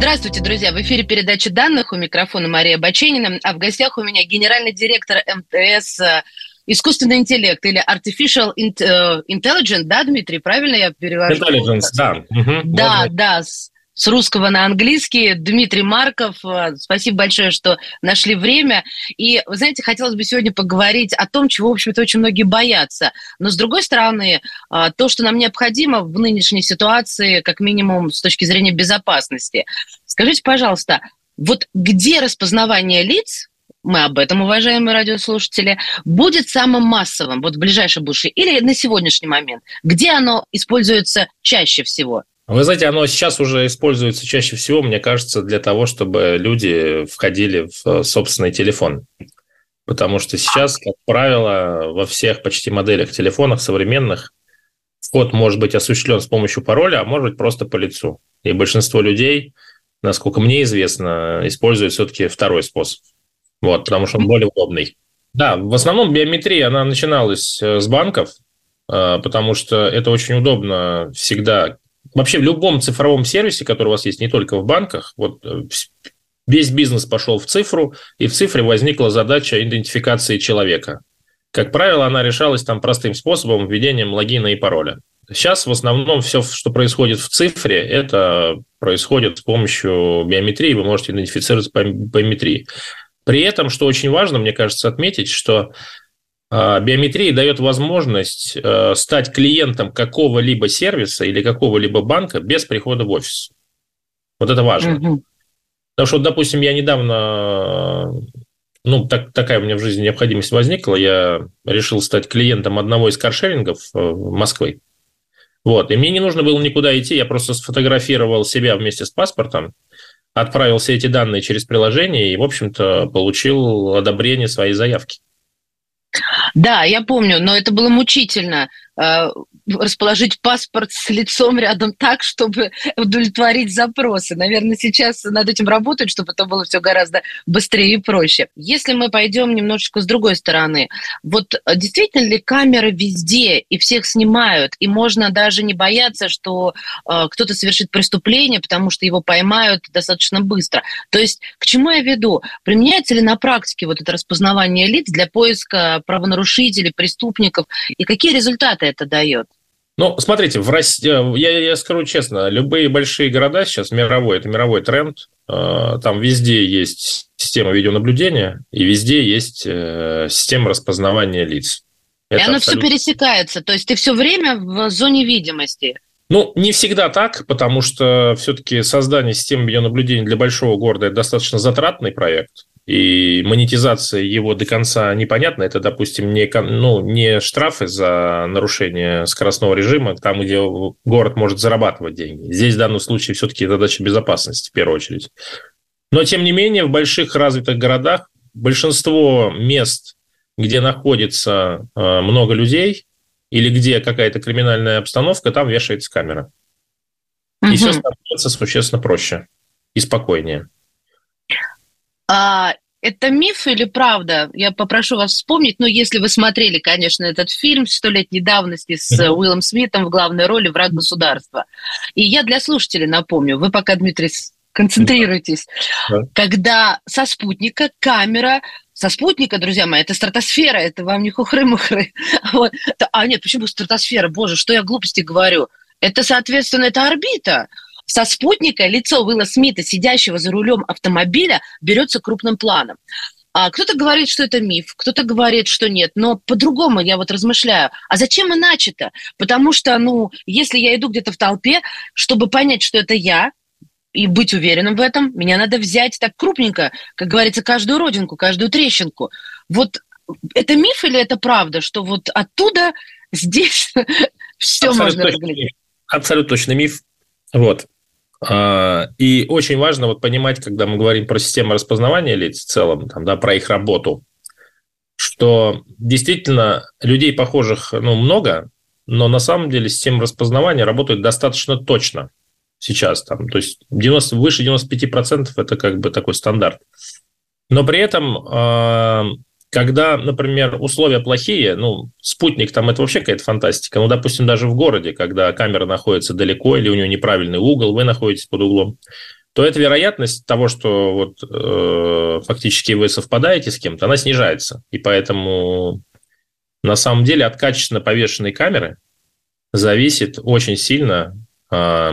Здравствуйте, друзья! В эфире передача данных у микрофона Мария Баченина, а в гостях у меня генеральный директор МТС э, искусственный интеллект или artificial э, intelligence, да, Дмитрий, правильно я перевожу? Intelligence, да. Угу, да, можно. да, с русского на английский. Дмитрий Марков, э, спасибо большое, что нашли время. И, вы знаете, хотелось бы сегодня поговорить о том, чего, в общем-то, очень многие боятся. Но, с другой стороны, э, то, что нам необходимо в нынешней ситуации, как минимум с точки зрения безопасности. Скажите, пожалуйста, вот где распознавание лиц мы об этом, уважаемые радиослушатели, будет самым массовым вот в ближайшем будущем или на сегодняшний момент? Где оно используется чаще всего? Вы знаете, оно сейчас уже используется чаще всего, мне кажется, для того, чтобы люди входили в э, собственный телефон. Потому что сейчас, как правило, во всех почти моделях телефонов современных вход может быть осуществлен с помощью пароля, а может быть просто по лицу. И большинство людей, насколько мне известно, используют все-таки второй способ. Вот, потому что он более удобный. Да, в основном биометрия, она начиналась э, с банков, э, потому что это очень удобно всегда вообще в любом цифровом сервисе, который у вас есть, не только в банках, вот э, весь бизнес пошел в цифру, и в цифре возникла задача идентификации человека. Как правило, она решалась там простым способом, введением логина и пароля. Сейчас в основном все, что происходит в цифре, это происходит с помощью биометрии, вы можете идентифицироваться по биометрии. При этом, что очень важно, мне кажется, отметить, что биометрия дает возможность э, стать клиентом какого-либо сервиса или какого-либо банка без прихода в офис. Вот это важно. Угу. Потому что, допустим, я недавно, ну, так, такая у меня в жизни необходимость возникла, я решил стать клиентом одного из каршерингов э, Москвы. Вот, и мне не нужно было никуда идти, я просто сфотографировал себя вместе с паспортом, отправил все эти данные через приложение и, в общем-то, получил одобрение своей заявки. Да, я помню, но это было мучительно. Э, расположить паспорт с лицом рядом так, чтобы удовлетворить запросы. Наверное, сейчас над этим работают, чтобы это было все гораздо быстрее и проще. Если мы пойдем немножечко с другой стороны, вот действительно ли камеры везде и всех снимают, и можно даже не бояться, что э, кто-то совершит преступление, потому что его поймают достаточно быстро. То есть к чему я веду? Применяется ли на практике вот это распознавание лиц для поиска правонарушителей, преступников, и какие результаты это дает? Ну, смотрите, в России, э, я, я скажу честно, любые большие города сейчас мировой, это мировой тренд, э, там везде есть система видеонаблюдения, и везде есть э, система распознавания лиц. Это и оно абсолютно... все пересекается, то есть ты все время в зоне видимости. Ну, не всегда так, потому что все-таки создание системы видеонаблюдения для большого города – это достаточно затратный проект и монетизация его до конца непонятна. Это, допустим, не, ну, не штрафы за нарушение скоростного режима, там, где город может зарабатывать деньги. Здесь в данном случае все-таки задача безопасности в первую очередь. Но, тем не менее, в больших развитых городах большинство мест, где находится э, много людей или где какая-то криминальная обстановка, там вешается камера. Угу. И все становится существенно проще и спокойнее. А, это миф или правда? Я попрошу вас вспомнить, ну, если вы смотрели, конечно, этот фильм столетней давности с mm-hmm. Уиллом Смитом в главной роли «Враг государства». И я для слушателей напомню, вы пока, Дмитрий, концентрируйтесь. Mm-hmm. Когда со спутника камера со спутника, друзья мои, это стратосфера, это вам не хухры-мухры. Вот. А нет, почему стратосфера? Боже, что я глупости говорю? Это, соответственно, это орбита со спутника лицо Уилла Смита, сидящего за рулем автомобиля, берется крупным планом. А кто-то говорит, что это миф, кто-то говорит, что нет, но по-другому я вот размышляю. А зачем иначе-то? Потому что, ну, если я иду где-то в толпе, чтобы понять, что это я, и быть уверенным в этом, меня надо взять так крупненько, как говорится, каждую родинку, каждую трещинку. Вот это миф или это правда, что вот оттуда здесь все можно разглядеть? Абсолютно точно миф. Вот. А, и очень важно вот понимать, когда мы говорим про систему распознавания лиц в целом, там, да, про их работу, что действительно людей похожих ну, много, но на самом деле система распознавания работает достаточно точно сейчас. Там, то есть 90, выше 95% это как бы такой стандарт. Но при этом а, когда, например, условия плохие, ну, спутник там это вообще какая-то фантастика. Ну, допустим, даже в городе, когда камера находится далеко или у нее неправильный угол, вы находитесь под углом, то эта вероятность того, что вот э, фактически вы совпадаете с кем-то, она снижается. И поэтому на самом деле от качественно повешенной камеры зависит очень сильно э,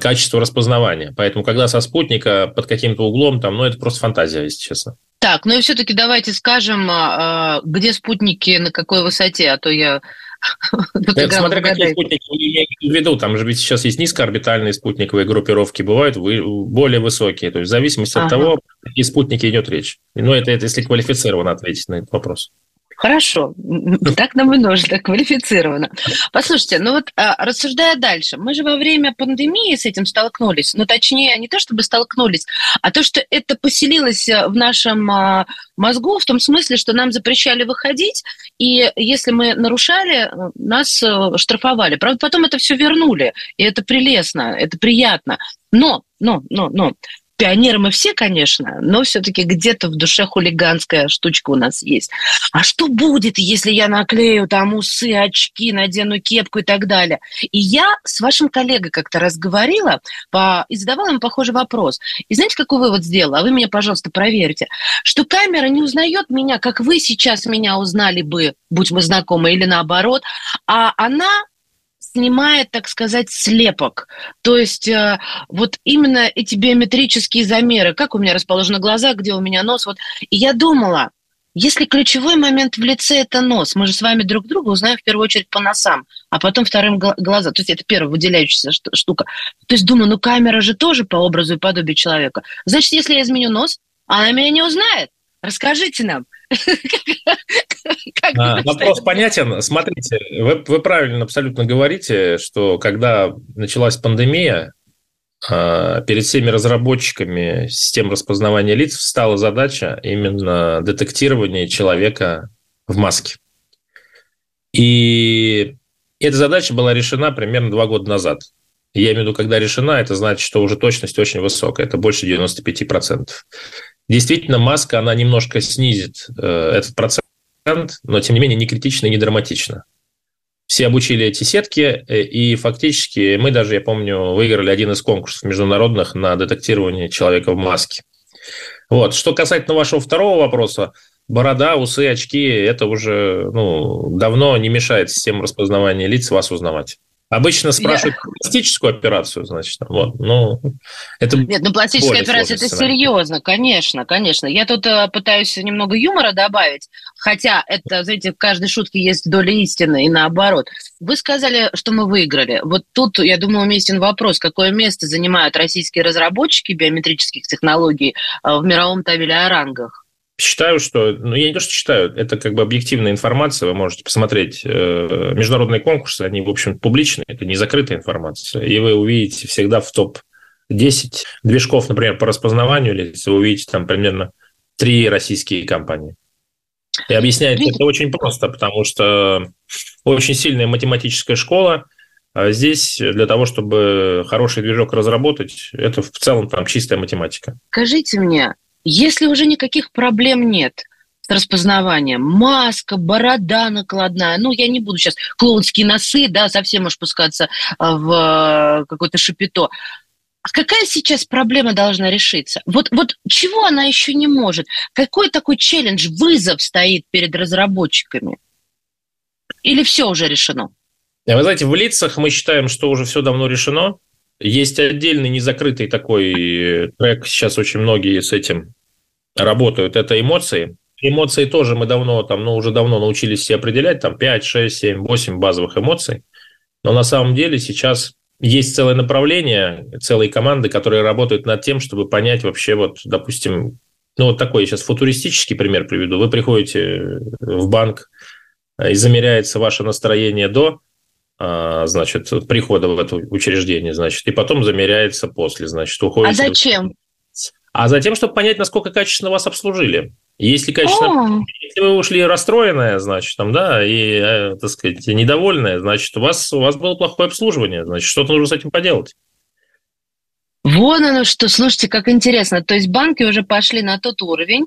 качество распознавания. Поэтому, когда со спутника под каким-то углом, там, ну, это просто фантазия, если честно. Так, ну и все-таки давайте скажем, а, а, где спутники, на какой высоте, а то я это смотря какие спутники вы имеете в виду. Там же ведь сейчас есть низкоорбитальные спутниковые группировки, бывают более высокие. То есть в зависимости ага. от того, какие спутники идет речь. Ну, это, это если квалифицированно ответить на этот вопрос. Хорошо, так нам и нужно, квалифицированно. Послушайте, ну вот а, рассуждая дальше, мы же во время пандемии с этим столкнулись, ну точнее не то чтобы столкнулись, а то, что это поселилось э, в нашем а, мозгу в том смысле, что нам запрещали выходить, и если мы нарушали, э, нас э, штрафовали. Правда, потом это все вернули, и это прелестно, это приятно. Но, но, но, но, Пионеры мы все, конечно, но все-таки где-то в душе хулиганская штучка у нас есть. А что будет, если я наклею там усы, очки, надену кепку и так далее? И я с вашим коллегой как-то разговаривала по... и задавала ему похожий вопрос. И знаете, какой вывод сделала? А вы меня, пожалуйста, проверьте. Что камера не узнает меня, как вы сейчас меня узнали бы, будь мы знакомы, или наоборот, а она снимает, так сказать, слепок. То есть э, вот именно эти биометрические замеры, как у меня расположены глаза, где у меня нос. Вот. И я думала, если ключевой момент в лице – это нос, мы же с вами друг друга узнаем в первую очередь по носам, а потом вторым глаза. То есть это первая выделяющаяся штука. То есть думаю, ну камера же тоже по образу и подобию человека. Значит, если я изменю нос, она меня не узнает. Расскажите нам. А, вопрос понятен. Смотрите, вы, вы правильно абсолютно говорите, что когда началась пандемия, а, перед всеми разработчиками систем распознавания лиц встала задача именно детектирования человека в маске. И эта задача была решена примерно два года назад. Я имею в виду, когда решена, это значит, что уже точность очень высокая, это больше 95%. Действительно, маска, она немножко снизит э, этот процент, но, тем не менее, не критично и не драматично. Все обучили эти сетки, э, и фактически мы даже, я помню, выиграли один из конкурсов международных на детектирование человека в маске. Вот. Что касательно вашего второго вопроса, борода, усы, очки – это уже ну, давно не мешает системе распознавания лиц вас узнавать. Обычно спрашивают Я... пластическую операцию, значит, вот, ну, это Нет, ну, пластическая операция – это серьезно, конечно, конечно. Я тут э, пытаюсь немного юмора добавить, хотя это, знаете, в каждой шутке есть доля истины и наоборот. Вы сказали, что мы выиграли. Вот тут, я думаю, уместен вопрос, какое место занимают российские разработчики биометрических технологий э, в мировом табеле о рангах? Считаю, что, ну, я не то, что считаю, это как бы объективная информация, вы можете посмотреть э, международные конкурсы, они, в общем, публичные, это не закрытая информация, и вы увидите всегда в топ-10 движков, например, по распознаванию лиц, вы увидите там примерно три российские компании. И объясняет это очень просто, потому что очень сильная математическая школа, а здесь для того, чтобы хороший движок разработать, это в целом там чистая математика. Скажите мне, если уже никаких проблем нет с распознаванием, маска, борода накладная, ну, я не буду сейчас клоунские носы, да, совсем уж спускаться а, в э, какое-то шапито. А какая сейчас проблема должна решиться? Вот, вот чего она еще не может? Какой такой челлендж, вызов стоит перед разработчиками? Или все уже решено? Вы знаете, в лицах мы считаем, что уже все давно решено. Есть отдельный незакрытый такой трек, сейчас очень многие с этим работают, это эмоции. Эмоции тоже мы давно, там, ну, уже давно научились все определять, там 5, 6, 7, 8 базовых эмоций. Но на самом деле сейчас есть целое направление, целые команды, которые работают над тем, чтобы понять вообще, вот, допустим, ну, вот такой сейчас футуристический пример приведу. Вы приходите в банк, и замеряется ваше настроение до а, значит, прихода в это учреждение, значит, и потом замеряется после, значит, уходит. А зачем? А затем, чтобы понять, насколько качественно вас обслужили. Если качественно, О! если вы ушли расстроенная, значит, там, да, и, э, так сказать, недовольная, значит, у вас, у вас было плохое обслуживание, значит, что-то нужно с этим поделать. Вон оно что, слушайте, как интересно. То есть банки уже пошли на тот уровень,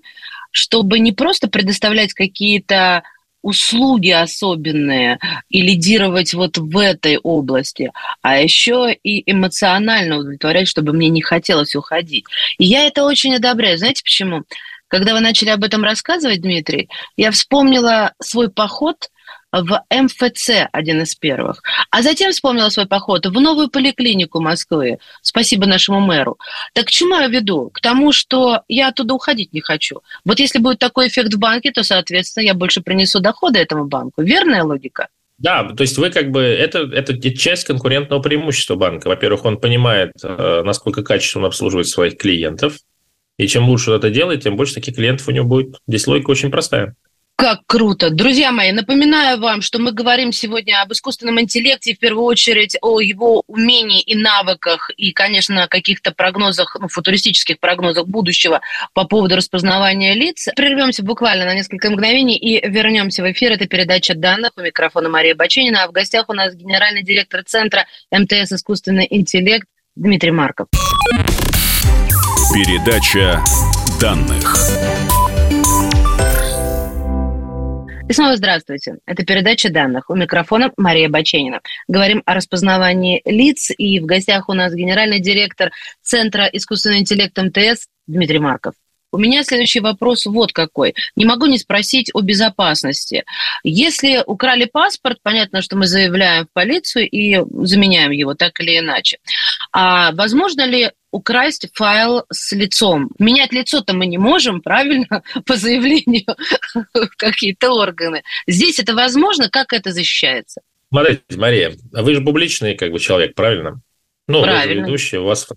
чтобы не просто предоставлять какие-то услуги особенные и лидировать вот в этой области, а еще и эмоционально удовлетворять, чтобы мне не хотелось уходить. И я это очень одобряю. Знаете почему? Когда вы начали об этом рассказывать, Дмитрий, я вспомнила свой поход – в МФЦ, один из первых. А затем вспомнила свой поход в новую поликлинику Москвы. Спасибо нашему мэру. Так к чему я веду? К тому, что я оттуда уходить не хочу. Вот если будет такой эффект в банке, то, соответственно, я больше принесу доходы этому банку. Верная логика? Да, то есть вы как бы это, это часть конкурентного преимущества банка. Во-первых, он понимает, э, насколько качественно он обслуживает своих клиентов. И чем лучше он это делает, тем больше таких клиентов у него будет. Здесь логика очень простая. Как круто. Друзья мои, напоминаю вам, что мы говорим сегодня об искусственном интеллекте, в первую очередь о его умении и навыках, и, конечно, каких-то прогнозах, ну, футуристических прогнозах будущего по поводу распознавания лиц. Прервемся буквально на несколько мгновений и вернемся в эфир. Это передача данных. У микрофона Мария Баченина, а в гостях у нас генеральный директор Центра МТС «Искусственный интеллект» Дмитрий Марков. Передача данных. И снова здравствуйте. Это передача данных. У микрофона Мария Баченина. Говорим о распознавании лиц. И в гостях у нас генеральный директор Центра искусственного интеллекта МТС Дмитрий Марков. У меня следующий вопрос вот какой. Не могу не спросить о безопасности. Если украли паспорт, понятно, что мы заявляем в полицию и заменяем его так или иначе. А возможно ли украсть файл с лицом? Менять лицо-то мы не можем, правильно, по заявлению какие-то органы. Здесь это возможно? Как это защищается? Смотрите, Мария, вы же публичный как бы человек, правильно? Ну, правильно. вы же ведущий, у вас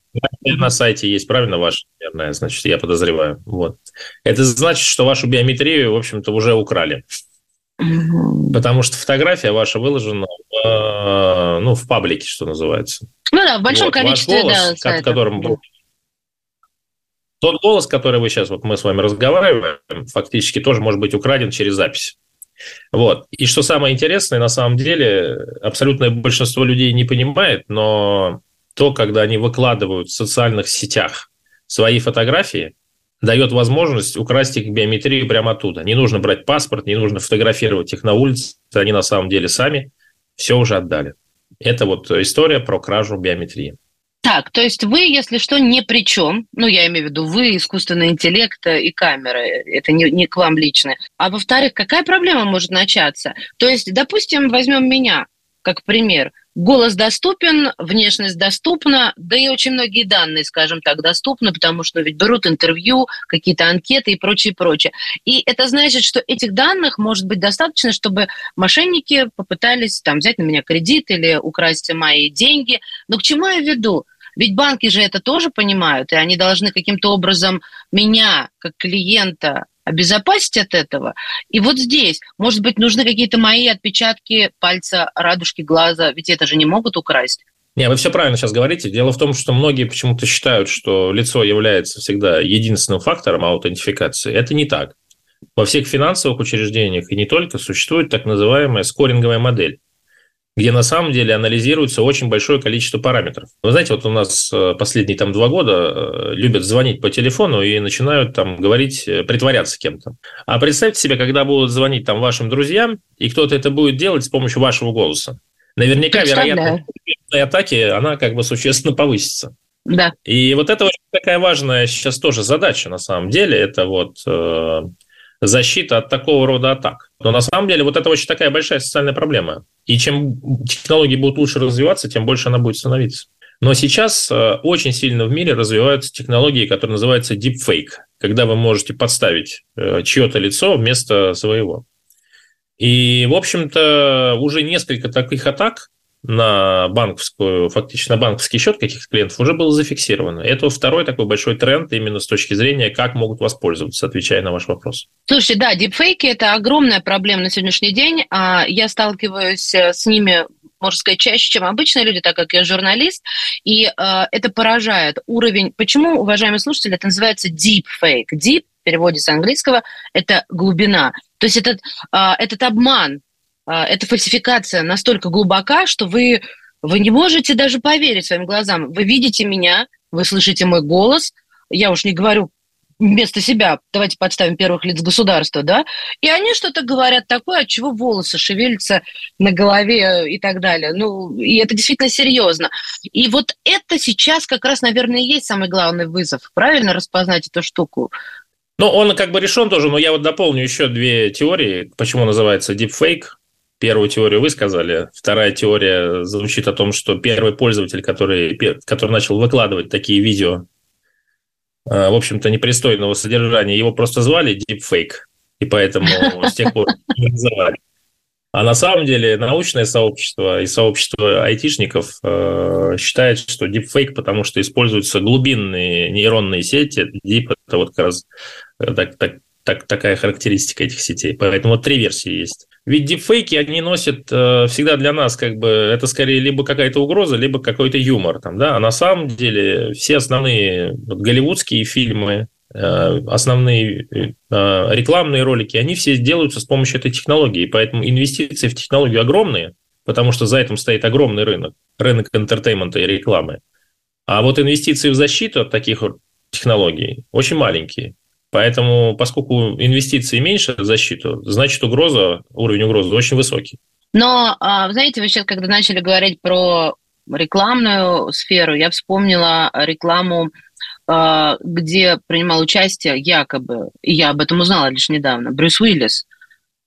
на сайте есть, правильно, ваш, наверное, значит, я подозреваю. Вот. Это значит, что вашу биометрию, в общем-то, уже украли. Потому что фотография ваша выложена в, э, ну, в паблике, что называется. Ну да, в большом вот, количестве, голос, да, которым да. Тот голос, который вы сейчас, вот мы с вами разговариваем, фактически тоже может быть украден через запись. Вот. И что самое интересное, на самом деле, абсолютное большинство людей не понимает, но то, когда они выкладывают в социальных сетях свои фотографии, дает возможность украсть их биометрию прямо оттуда. Не нужно брать паспорт, не нужно фотографировать их на улице, они на самом деле сами все уже отдали. Это вот история про кражу биометрии. Так, то есть вы, если что, ни при чем, ну, я имею в виду, вы, искусственный интеллект и камеры, это не, не к вам лично. А во-вторых, какая проблема может начаться? То есть, допустим, возьмем меня как пример. Голос доступен, внешность доступна, да и очень многие данные, скажем так, доступны, потому что ведь берут интервью, какие-то анкеты и прочее, прочее. И это значит, что этих данных может быть достаточно, чтобы мошенники попытались там взять на меня кредит или украсть мои деньги. Но к чему я веду? Ведь банки же это тоже понимают, и они должны каким-то образом меня, как клиента, обезопасить от этого. И вот здесь, может быть, нужны какие-то мои отпечатки пальца, радужки глаза, ведь это же не могут украсть. Не, вы все правильно сейчас говорите. Дело в том, что многие почему-то считают, что лицо является всегда единственным фактором аутентификации. Это не так. Во всех финансовых учреждениях и не только существует так называемая скоринговая модель где на самом деле анализируется очень большое количество параметров. Вы знаете, вот у нас э, последние там два года э, любят звонить по телефону и начинают там говорить, э, притворяться кем-то. А представьте себе, когда будут звонить там вашим друзьям, и кто-то это будет делать с помощью вашего голоса. Наверняка вероятность атаки, она как бы существенно повысится. Да. И вот это очень такая важная сейчас тоже задача на самом деле. Это вот защита от такого рода атак. Но на самом деле вот это очень такая большая социальная проблема. И чем технологии будут лучше развиваться, тем больше она будет становиться. Но сейчас э, очень сильно в мире развиваются технологии, которые называются deepfake, когда вы можете подставить э, чье-то лицо вместо своего. И, в общем-то, уже несколько таких атак на банковскую, фактически на банковский счет каких-то клиентов уже было зафиксировано. Это второй такой большой тренд именно с точки зрения, как могут воспользоваться, отвечая на ваш вопрос. Слушайте, да, дипфейки – это огромная проблема на сегодняшний день. А Я сталкиваюсь э, с ними можно сказать, чаще, чем обычные люди, так как я журналист, и э, это поражает уровень. Почему, уважаемые слушатели, это называется deep fake? Deep в переводе с английского это глубина. То есть этот, э, этот обман, эта фальсификация настолько глубока, что вы, вы не можете даже поверить своим глазам. Вы видите меня, вы слышите мой голос, я уж не говорю вместо себя, давайте подставим первых лиц государства, да, и они что-то говорят такое, от чего волосы шевелятся на голове и так далее. Ну, и это действительно серьезно. И вот это сейчас как раз, наверное, и есть самый главный вызов, правильно распознать эту штуку? Ну, он как бы решен тоже, но я вот дополню еще две теории, почему называется deepfake. Первую теорию вы сказали. Вторая теория звучит о том, что первый пользователь, который, который начал выкладывать такие видео Э, в общем-то, непристойного содержания, его просто звали Deepfake, и поэтому с тех пор не называли. А на самом деле научное сообщество и сообщество айтишников э, считает, что deepfake, потому что используются глубинные нейронные сети. Deep – это вот как раз э, так, так, так, такая характеристика этих сетей. Поэтому вот три версии есть. Ведь дипфейки, они носят э, всегда для нас, как бы, это скорее либо какая-то угроза, либо какой-то юмор. Там, да? А на самом деле все основные вот, голливудские фильмы, э, основные э, рекламные ролики, они все делаются с помощью этой технологии. Поэтому инвестиции в технологию огромные, потому что за этим стоит огромный рынок, рынок entertainment а и рекламы. А вот инвестиции в защиту от таких технологий очень маленькие. Поэтому, поскольку инвестиции меньше в защиту, значит угроза, уровень угрозы очень высокий. Но, а, знаете, вы сейчас, когда начали говорить про рекламную сферу, я вспомнила рекламу, а, где принимал участие якобы, и я об этом узнала лишь недавно, Брюс Уиллис.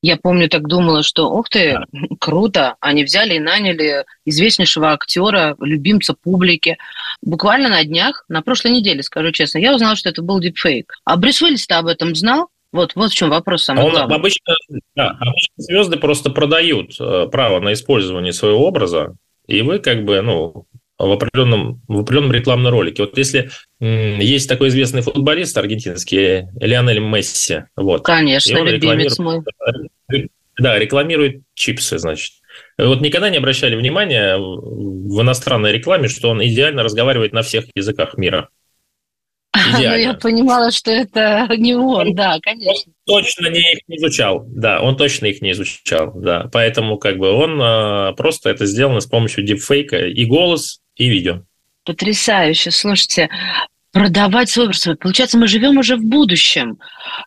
Я помню, так думала, что, ух ты, круто, они взяли и наняли известнейшего актера, любимца публики. Буквально на днях, на прошлой неделе, скажу честно, я узнала, что это был дипфейк. А Брюс Уиллис-то об этом знал? Вот, вот в чем вопрос самый Он главный. Обычно, да, обычно звезды просто продают э, право на использование своего образа, и вы как бы, ну, в определенном, в определенном рекламном ролике. Вот если есть такой известный футболист аргентинский, Лионель Месси. Вот, Конечно, любимец мой. Да, рекламирует чипсы, значит. Вот никогда не обращали внимания в иностранной рекламе, что он идеально разговаривает на всех языках мира. Идеально. Ну, я понимала, что это не он, да, конечно. Он точно не их не изучал, да, он точно их не изучал, да. Поэтому как бы он а, просто это сделано с помощью дипфейка и голос, и видео. Потрясающе. Слушайте, продавать свой образ. Получается, мы живем уже в будущем.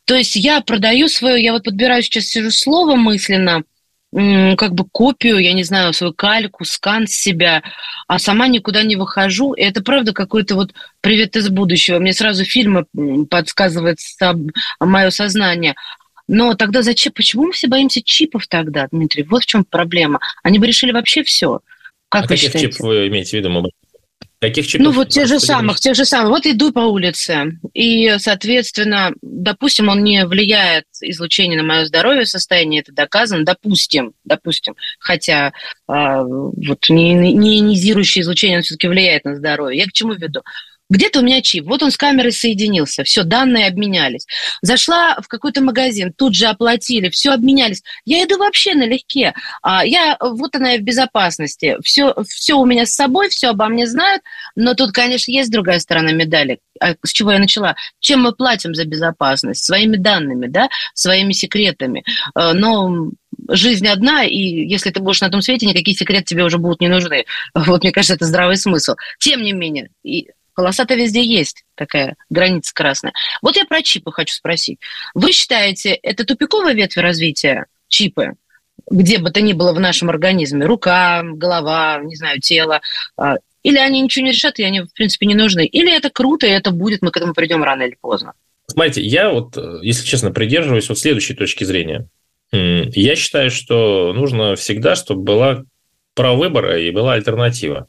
То есть я продаю свое, я вот подбираю сейчас сижу слово мысленно, как бы копию, я не знаю, свою кальку, скан с себя, а сама никуда не выхожу. И это правда какой-то вот привет из будущего. Мне сразу фильмы подсказывает мое сознание. Но тогда зачем? Почему мы все боимся чипов тогда, Дмитрий? Вот в чем проблема. Они бы решили вообще все. Как а вы каких считаете? чипов вы имеете в виду? Каких чипов? Ну, вот тех же самых, тех же самых. Вот иду по улице, и, соответственно, допустим, он не влияет излучение на мое здоровье, состояние, это доказано, допустим, допустим, хотя э, вот не, не ионизирующее излучение, все-таки влияет на здоровье. Я к чему веду? Где-то у меня чип, вот он с камерой соединился, все, данные обменялись. Зашла в какой-то магазин, тут же оплатили, все обменялись. Я иду вообще налегке. А я, вот она и в безопасности. Все, все у меня с собой, все обо мне знают, но тут, конечно, есть другая сторона медали. А с чего я начала? Чем мы платим за безопасность? Своими данными, да, своими секретами. А, но жизнь одна, и если ты будешь на том свете, никакие секреты тебе уже будут не нужны. Вот, мне кажется, это здравый смысл. Тем не менее, Полоса-то везде есть, такая граница красная. Вот я про чипы хочу спросить. Вы считаете, это тупиковая ветвь развития чипы? где бы то ни было в нашем организме, рука, голова, не знаю, тело, а, или они ничего не решат, и они, в принципе, не нужны, или это круто, и это будет, мы к этому придем рано или поздно. Смотрите, я вот, если честно, придерживаюсь вот следующей точки зрения. Я считаю, что нужно всегда, чтобы была право выбора и была альтернатива.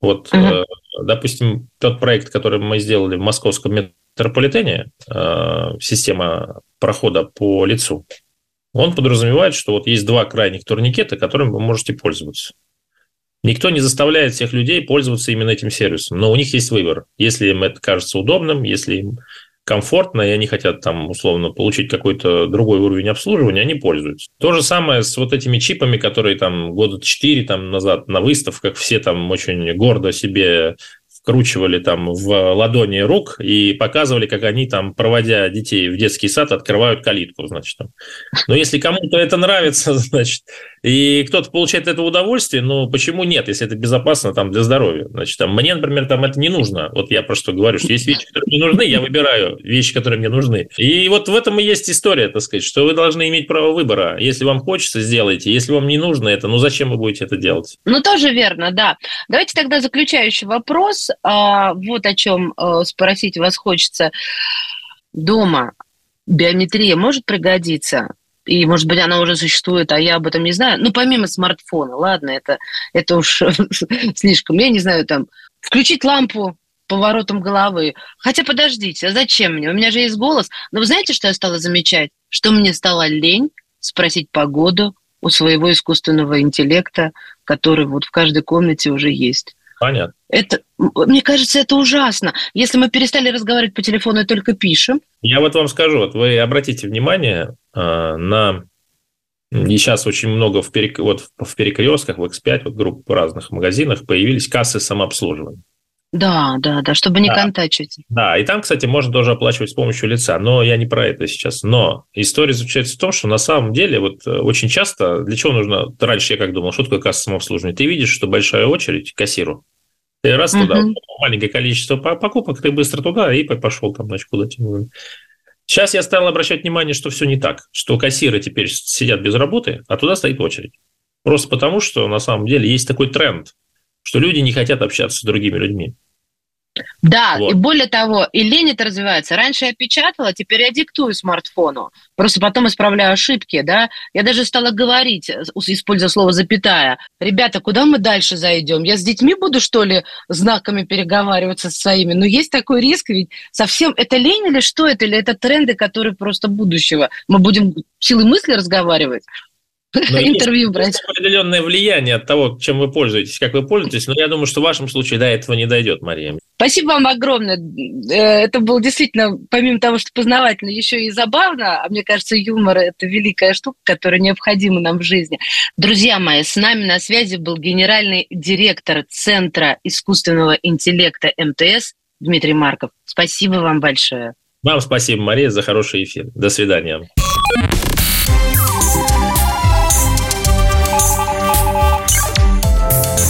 Вот, угу. Допустим, тот проект, который мы сделали в московском метрополитене, э, система прохода по лицу, он подразумевает, что вот есть два крайних турникета, которыми вы можете пользоваться. Никто не заставляет всех людей пользоваться именно этим сервисом, но у них есть выбор. Если им это кажется удобным, если им комфортно, и они хотят там условно получить какой-то другой уровень обслуживания, они пользуются. То же самое с вот этими чипами, которые там года 4 там, назад на выставках все там очень гордо себе вкручивали там в ладони рук и показывали, как они там, проводя детей в детский сад, открывают калитку, значит. Там. Но если кому-то это нравится, значит, и кто-то получает это удовольствие, ну, почему нет, если это безопасно там для здоровья? Значит, там, мне, например, там это не нужно. Вот я просто говорю, что есть вещи, которые мне нужны, я выбираю вещи, которые мне нужны. И вот в этом и есть история, так сказать, что вы должны иметь право выбора. Если вам хочется, сделайте. Если вам не нужно это, ну, зачем вы будете это делать? Ну, тоже верно, да. Давайте тогда заключающий вопрос. А, вот о чем а, спросить вас хочется. Дома биометрия может пригодиться? И, может быть, она уже существует, а я об этом не знаю. Ну, помимо смартфона, ладно, это, это уж слишком. Я не знаю, там, включить лампу поворотом головы. Хотя, подождите, а зачем мне? У меня же есть голос. Но вы знаете, что я стала замечать? Что мне стало лень спросить погоду у своего искусственного интеллекта, который вот в каждой комнате уже есть. Понятно. Это, мне кажется, это ужасно. Если мы перестали разговаривать по телефону и только пишем. Я вот вам скажу, вот вы обратите внимание э, на... И сейчас очень много в, перек... вот в перекрестках, в X5, вот групп в разных магазинах появились кассы самообслуживания. Да, да, да, чтобы не да. контачить. Да, и там, кстати, можно тоже оплачивать с помощью лица, но я не про это сейчас. Но история заключается в том, что на самом деле вот э, очень часто, для чего нужно, раньше я как думал, что такое касса самообслуживания? Ты видишь, что большая очередь к кассиру, ты раз туда, маленькое количество покупок, ты быстро туда и пошел там, значит, куда-то. Сейчас я стал обращать внимание, что все не так, что кассиры теперь сидят без работы, а туда стоит очередь. Просто потому, что на самом деле есть такой тренд, что люди не хотят общаться с другими людьми. Да, вот. и более того, и лень это развивается. Раньше я печатала, теперь я диктую смартфону. Просто потом исправляю ошибки, да. Я даже стала говорить, используя слово «запятая». Ребята, куда мы дальше зайдем? Я с детьми буду, что ли, знаками переговариваться со своими? Но есть такой риск, ведь совсем это лень или что это? Или это тренды, которые просто будущего? Мы будем силой мысли разговаривать? интервью брать. Есть определенное влияние от того, чем вы пользуетесь, как вы пользуетесь, но я думаю, что в вашем случае до этого не дойдет, Мария. Спасибо вам огромное. Э, это было действительно, помимо того, что познавательно, еще и забавно. А мне кажется, юмор – это великая штука, которая необходима нам в жизни. Друзья мои, с нами на связи был генеральный директор Центра искусственного интеллекта МТС Дмитрий Марков. Спасибо вам большое. Вам спасибо, Мария, за хороший эфир. До свидания.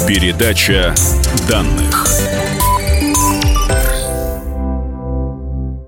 Передача данных.